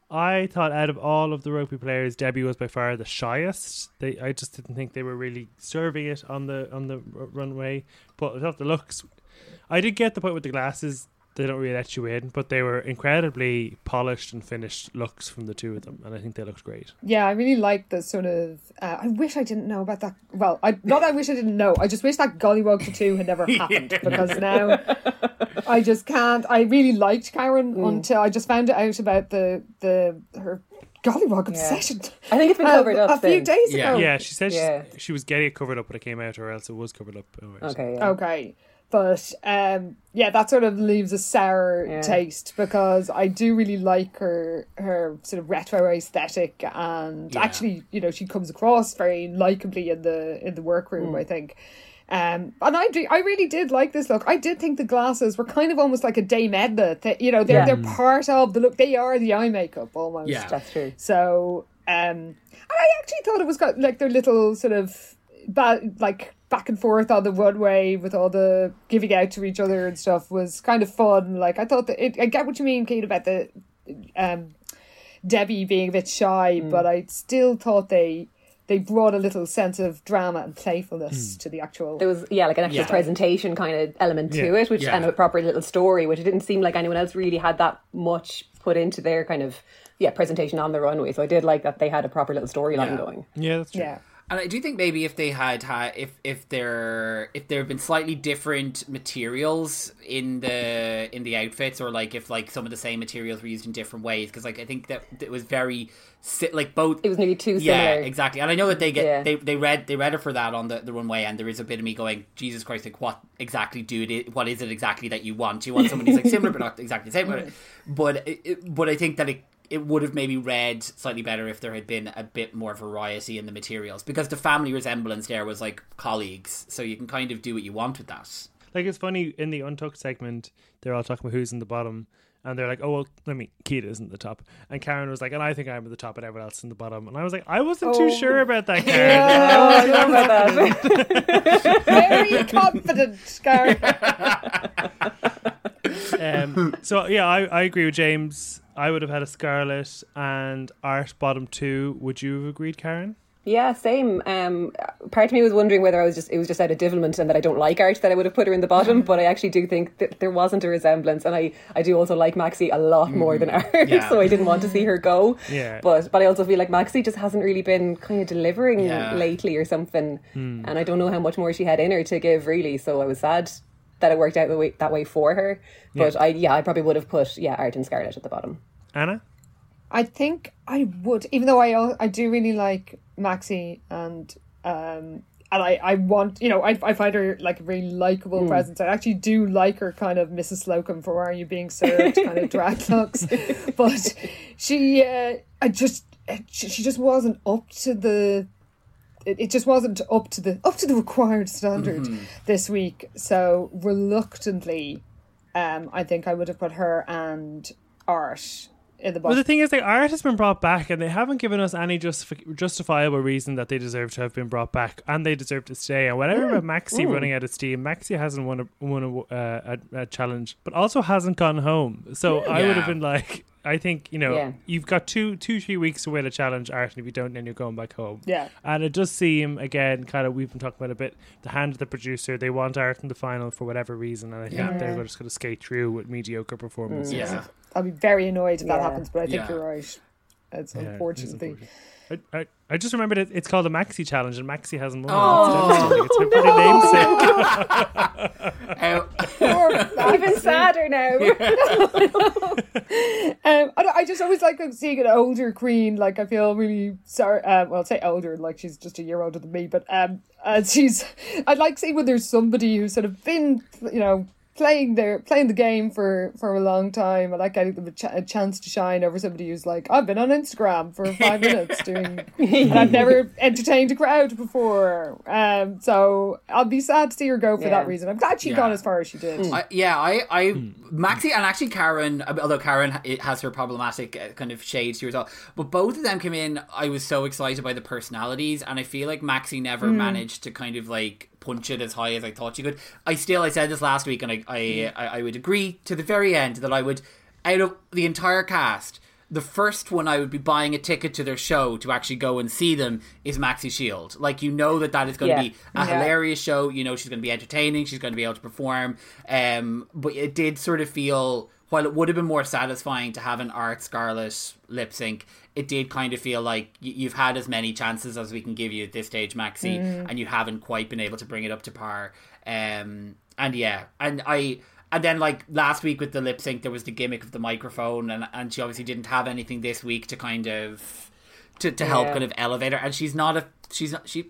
I thought out of all of the rugby players, Debbie was by far the shyest. They, I just didn't think they were really serving it on the on the r- runway. But I thought the looks, I did get the point with the glasses. They don't really let you in, but they were incredibly polished and finished looks from the two of them, and I think they looked great. yeah i really like the sort of uh, i wish i didn't know about that well i not i wish i didn't know i just wish that gollywog tattoo had never happened because now i just can't i really liked karen until i just found out about the the her gollywog obsession I think it's been um, covered up a few days Yeah. ago Yeah, she said Yeah. she, she was getting it covered up when it came out, or else it was covered up. Oh, right. Okay. Yeah. Okay. But um, yeah, that sort of leaves a sour Yeah. taste because I do really like her her sort of retro aesthetic, and Yeah. actually, you know, she comes across very likably in the in the workroom. I think. Um, and I do, I really did like this look. I did think the glasses were kind of almost like a Dame Edna. That you know, they're Yeah. they're part of the look. They are the eye makeup almost. Yeah. That's true. So, um, and I actually thought it was got like their little sort of ba- like back and forth on the runway with all the giving out to each other and stuff was kind of fun. Like I thought that it, I get what you mean, Kate, about the um, Debbie being a bit shy, but I still thought they they brought a little sense of drama and playfulness to the actual. There was yeah, like an actual Yeah. presentation kind of element to it, which Yeah. and a proper little story, which it didn't seem like anyone else really had that much put into their kind of yeah presentation on the runway. So I did like that they had a proper little storyline Yeah. going. Yeah, that's true. yeah. And I do think maybe if they had had if if there if there had been slightly different materials in the in the outfits or like if like some of the same materials were used in different ways because like I think that it was very like both It was maybe too yeah similar. exactly and I know that they get Yeah. they they read they read it for that on the, the runway and there is a bit of me going Jesus Christ like what exactly do it what is it exactly that you want you want someone who's like similar but not exactly the same mm-hmm. but but but I think that it it would have maybe read slightly better if there had been a bit more variety in the materials because the family resemblance there was like colleagues so you can kind of do what you want with that Like it's funny in the untucked segment, they're all talking about who's in the bottom, and they're like, "Oh well, I mean, isn't the top," and Karen was like, "And I think I'm at the top, and everyone else is in the bottom." And I was like, "I wasn't too Oh. sure about that, Karen." Yeah, I don't know about that. very confident, Scar. Um, so yeah, I, I agree with James. I would have had a Scarlet and Art bottom two. Would you have agreed, Karyn? Yeah, same. Um, part of me was wondering whether I was just it was just out of divilment and that I don't like art that I would have put her in the bottom, but I actually do think that there wasn't a resemblance, and I, I do also like Maxi a lot more than art, Yeah. so I didn't want to see her go. Yeah. But but I also feel like Maxi just hasn't really been kind of delivering Yeah. lately or something, and I don't know how much more she had in her to give really. So I was sad that it worked out the way, that way for her. But I yeah I probably would have put yeah Art and Scarlet at the bottom. Anna? I think I would, even though I I do really like Maxi and um and I, I want you know I, I find her like a really likable presence. I actually do like her kind of Mrs. Slocombe for why are you being served kind of drag looks, but she uh, I just she, she just wasn't up to the it, it just wasn't up to the up to the required standard this week. So reluctantly, um, I think I would have put her and Art in the Well, bottom. the thing is, the art has been brought back, and they haven't given us any justifi- justifiable reason that they deserve to have been brought back, and they deserve to stay. And whatever about Maxi running out of steam, Maxi hasn't won a won a, uh, a, a challenge, but also hasn't gone home. So I would have been like, I think you know, Yeah. you've got two, two, three weeks to win a challenge, art, and if you don't, then you're going back home. Yeah. And it does seem again, kind of, we've been talking about a bit. The hand of the producer, they want art in the final for whatever reason, and I think Yeah. they're just going to skate through with mediocre performances. yeah I'll be very annoyed if that happens, but I think Yeah. you're right. It's Yeah, it is unfortunately. unfortunate. I, I, I just remembered it, it's called a Maxi Challenge, and Maxi hasn't won. Oh. It's. It's my pretty namesake. Uh, Even sadder now. Um, I, I just always like seeing an older queen. Like I feel really sorry. Uh, well, I'd say older, like she's just a year older than me. But um, uh, she's. I'd like seeing when there's somebody who's sort of been, you know, playing their playing the game for for a long time. I like getting them a, ch- a chance to shine over somebody who's like, I've been on Instagram for five minutes doing, and I've never entertained a crowd before. Um, so I'll be sad to see her go for Yeah. that reason. I'm glad she Yeah. got as far as she did. I, yeah, I, I, Maxi and actually Karen, although Karen it has her problematic uh, kind of shades to her as well, but both of them came in. I was so excited by the personalities, and I feel like Maxi never managed to kind of like punch it as high as I thought she could. I still, I said this last week, and I, I, I, I would agree to the very end that I would, out of the entire cast. The first one I would be buying a ticket to their show to actually go and see them is Maxi Shield. Like you know that that is going to be a hilarious show. You know she's going to be entertaining. She's going to be able to perform. Um, but it did sort of feel while it would have been more satisfying to have an Art Scarlet lip sync, it did kind of feel like you've had as many chances as we can give you at this stage, Maxi, and you haven't quite been able to bring it up to par. Um, and yeah, and I. And then, like last week with the lip sync, there was the gimmick of the microphone, and, and she obviously didn't have anything this week to kind of to, to help Yeah. kind of elevate her. And she's not a she's not she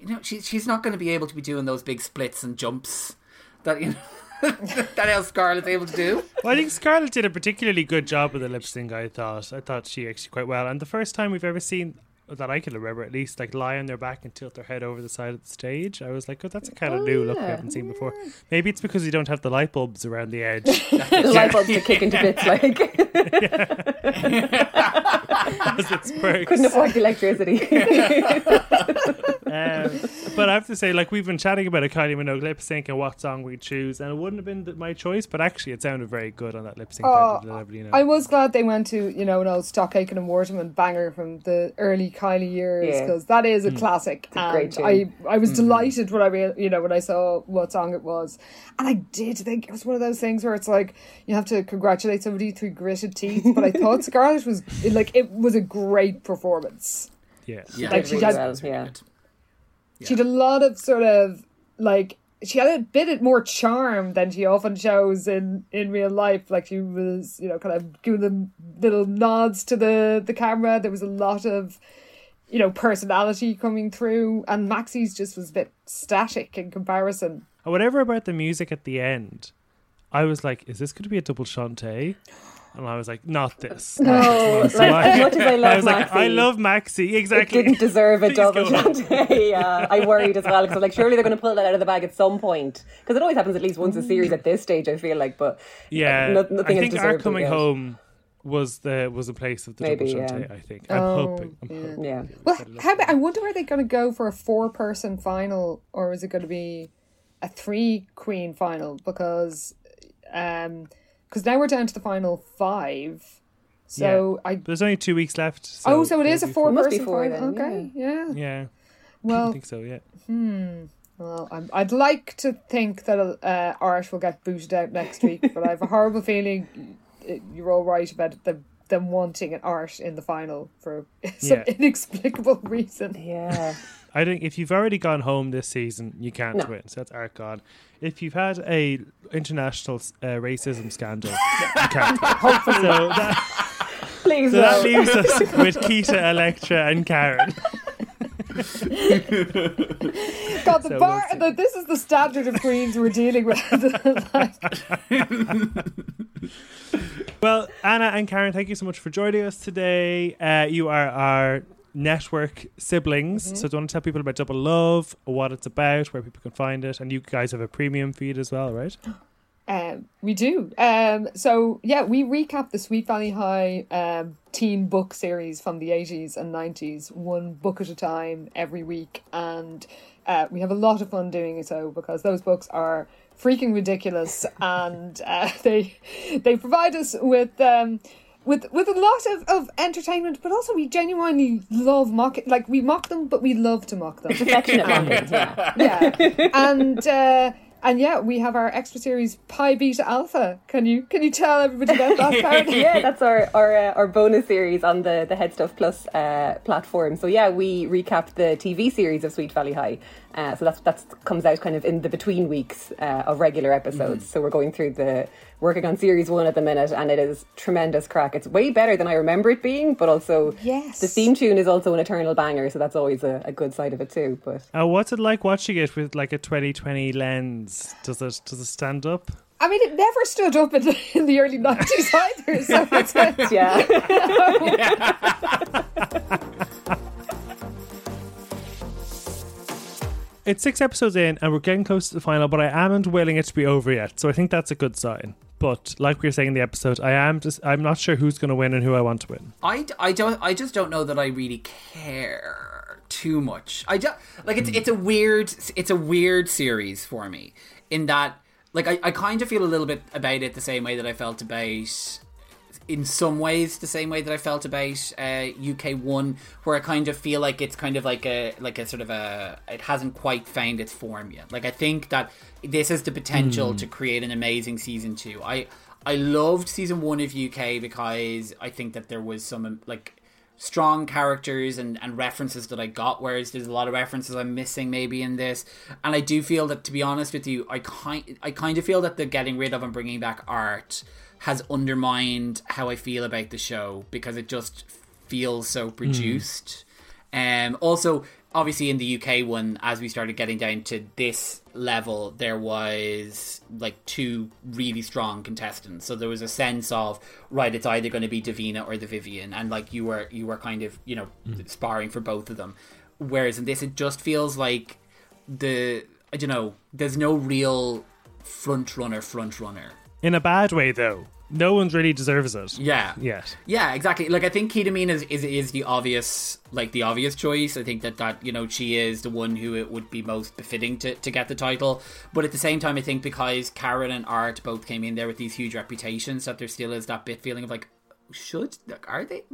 you know she she's not going to be able to be doing those big splits and jumps that you know that else Scarlet's able to do. Well, I think Scarlet did a particularly good job with the lip sync. I thought. I thought she actually quite well. And the first time we've ever seen that I can remember, at least, like lie on their back and tilt their head over the side of the stage. I was like, oh, that's a kind of Oh, new look we oh, haven't seen before. Maybe it's because you don't have the light bulbs around the edge. the light bulbs are kicking to bits like its perks. couldn't afford the electricity. Um, but I have to say, like we've been chatting about a Kylie Minogue lip sync and what song we choose, and it wouldn't have been th- my choice, but actually it sounded very good on that lip sync. Oh, you know. I was glad they went to you know an old Stock Aitken and Waterman banger from the early Kylie years Yeah. because that is a Hmm. classic. a and great tune. I I was delighted when I real you know when I saw what song it was, and I did think it was one of those things where it's like you have to congratulate somebody through gritted teeth. But I thought Scarlet was like it was a great performance. yeah. Yeah, Like, she was- had- it was really yeah. She had a lot of sort of like she had a bit more charm than she often shows in in real life. Like she was, you know, kind of giving them little nods to the the camera. There was a lot of you know personality coming through, and Maxi's just was a bit static in comparison. Whatever about the music at the end, I was like, is this going to be a double Shantae? And I was like, not this. No, not this like, one. as much as I love I was like, Maxi, I love Maxi. it Exactly. didn't deserve a Please double go. Shantay. Yeah, I worried as well because I'm like, surely they're going to pull that out of the bag at some point because it always happens at least once a series at this stage. I feel like, but Yeah. no- nothing I think our coming yet. home was the was a place of the Maybe, double yeah. I think. I'm Oh, hoping. I'm yeah. hoping. yeah. Well, how about, I wonder are they going to go for a four person final or is it going to be a three queen final? Because um, because now we're down to the final five. So I There's only two weeks left. So oh, so it is a four person four final. then, okay, yeah. Yeah. I Well, think so, yeah. Hmm. Well, I'm, I'd like to think that uh, Irish will get booted out next week, but I have a horrible feeling uh, you're all right about them, them wanting an art in the final for some Yeah. inexplicable reason. Yeah. I think if you've already gone home this season, you can't No. win. So that's art gone. If you've had a international uh, racism scandal, you can't win. So that, Please, so that leaves us with Kita, Elektra, and Karen. God, the So bar, we'll the, this is the standard of queens we're dealing with. Well, Anna and Karyn, thank you so much for joining us today. Uh, you are our network siblings. Mm-hmm. So, do you want to tell people about Double Love, what it's about, where people can find it? And you guys have a premium feed as well, right? Um, we do. Um, so yeah, we recap the Sweet Valley High um, teen book series from the eighties and nineties, one book at a time every week, and uh, we have a lot of fun doing it. so because those books are freaking ridiculous, and uh, they they provide us with. Um, with with a lot of, of entertainment, but also we genuinely love mock like we mock them, but we love to mock them. Affectionate yeah. yeah and uh and yeah we have our extra series pi beta alpha can you can you tell everybody about that Karyn? yeah, that's our our, uh, our bonus series on the the Head Stuff Plus uh, platform. So yeah, we recap the TV series of Sweet Valley High. Uh, so that's that's comes out kind of in the between weeks uh, of regular episodes. So we're going through the working on series one at the minute, and it is tremendous crack. It's way better than I remember it being, but also Yes. the theme tune is also an eternal banger. So that's always a, a good side of it too. But Uh, what's it like watching it with like a 2020 lens? Does it does it stand up? i mean it never stood up in the, in the early 90s either so it's a, yeah. It's six episodes in, and we're getting close to the final, but I amn't willing it to be over yet. So I think that's a good sign. But like we were saying in the episode, I am just I'm not sure who's going to win and who I want to win. I, I don't I just don't know that I really care too much. I just like it's hmm. it's a weird it's a weird series for me in that like I, I kind of feel a little bit about it the same way that I felt about in some ways the same way that I felt about uh, UK One, where I kind of feel like it's kind of like a like a sort of a it hasn't quite found its form yet. Like I think that this has the potential to create an amazing season two. I I loved season one of UK because I think that there was some like strong characters and, and references that I got, whereas there's a lot of references I'm missing maybe in this. And I do feel that, to be honest with you, I kind I kind of feel that the getting rid of and bringing back art has undermined how I feel about the show because it just feels so produced. Um, also, obviously in the UK one, as we started getting down to this level, there was like two really strong contestants. So there was a sense of right, it's either going to be Davina or the Vivienne, and like you were you were kind of you know sparring for both of them. Whereas in this, it just feels like the I don't know. There's no real front runner, front runner. In a bad way, though. No one really deserves it. Yeah. Yet. Yeah, exactly. Like I think Kita Mean is, is is the obvious like the obvious choice. I think that that you know she is the one who it would be most befitting to, to get the title. But at the same time, I think because Karen and Art both came in there with these huge reputations, that there still is that bit feeling of like, should like, are they?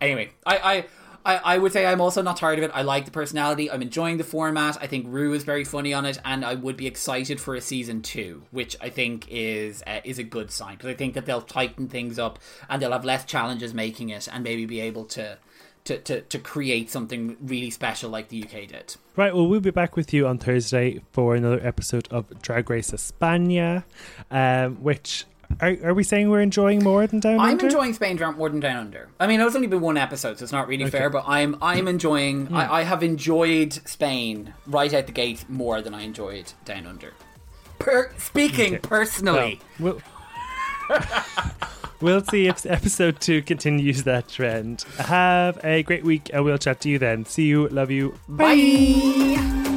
Anyway, I I. I, I would say I'm also not tired of it. I like the personality. I'm enjoying the format. I think Ru is very funny on it, and I would be excited for a season two, which I think is uh, is a good sign because I think that they'll tighten things up and they'll have less challenges making it, and maybe be able to to, to, to create something really special like the UK did. Right, well, we'll be back with you on Thursday for another episode of Drag Race España, um, which are, are we saying we're enjoying more than Down Under? I'm Under? enjoying Spain more than Down Under. I mean, it's only been one episode, so it's not really fair. But I'm I'm enjoying. I, hmm. I have enjoyed Spain right out the gate more than I enjoyed Down Under. Per, speaking personally, Well, we'll, we'll see if episode two continues that trend. Have a great week, and we'll chat to you then. See you, love you. bye.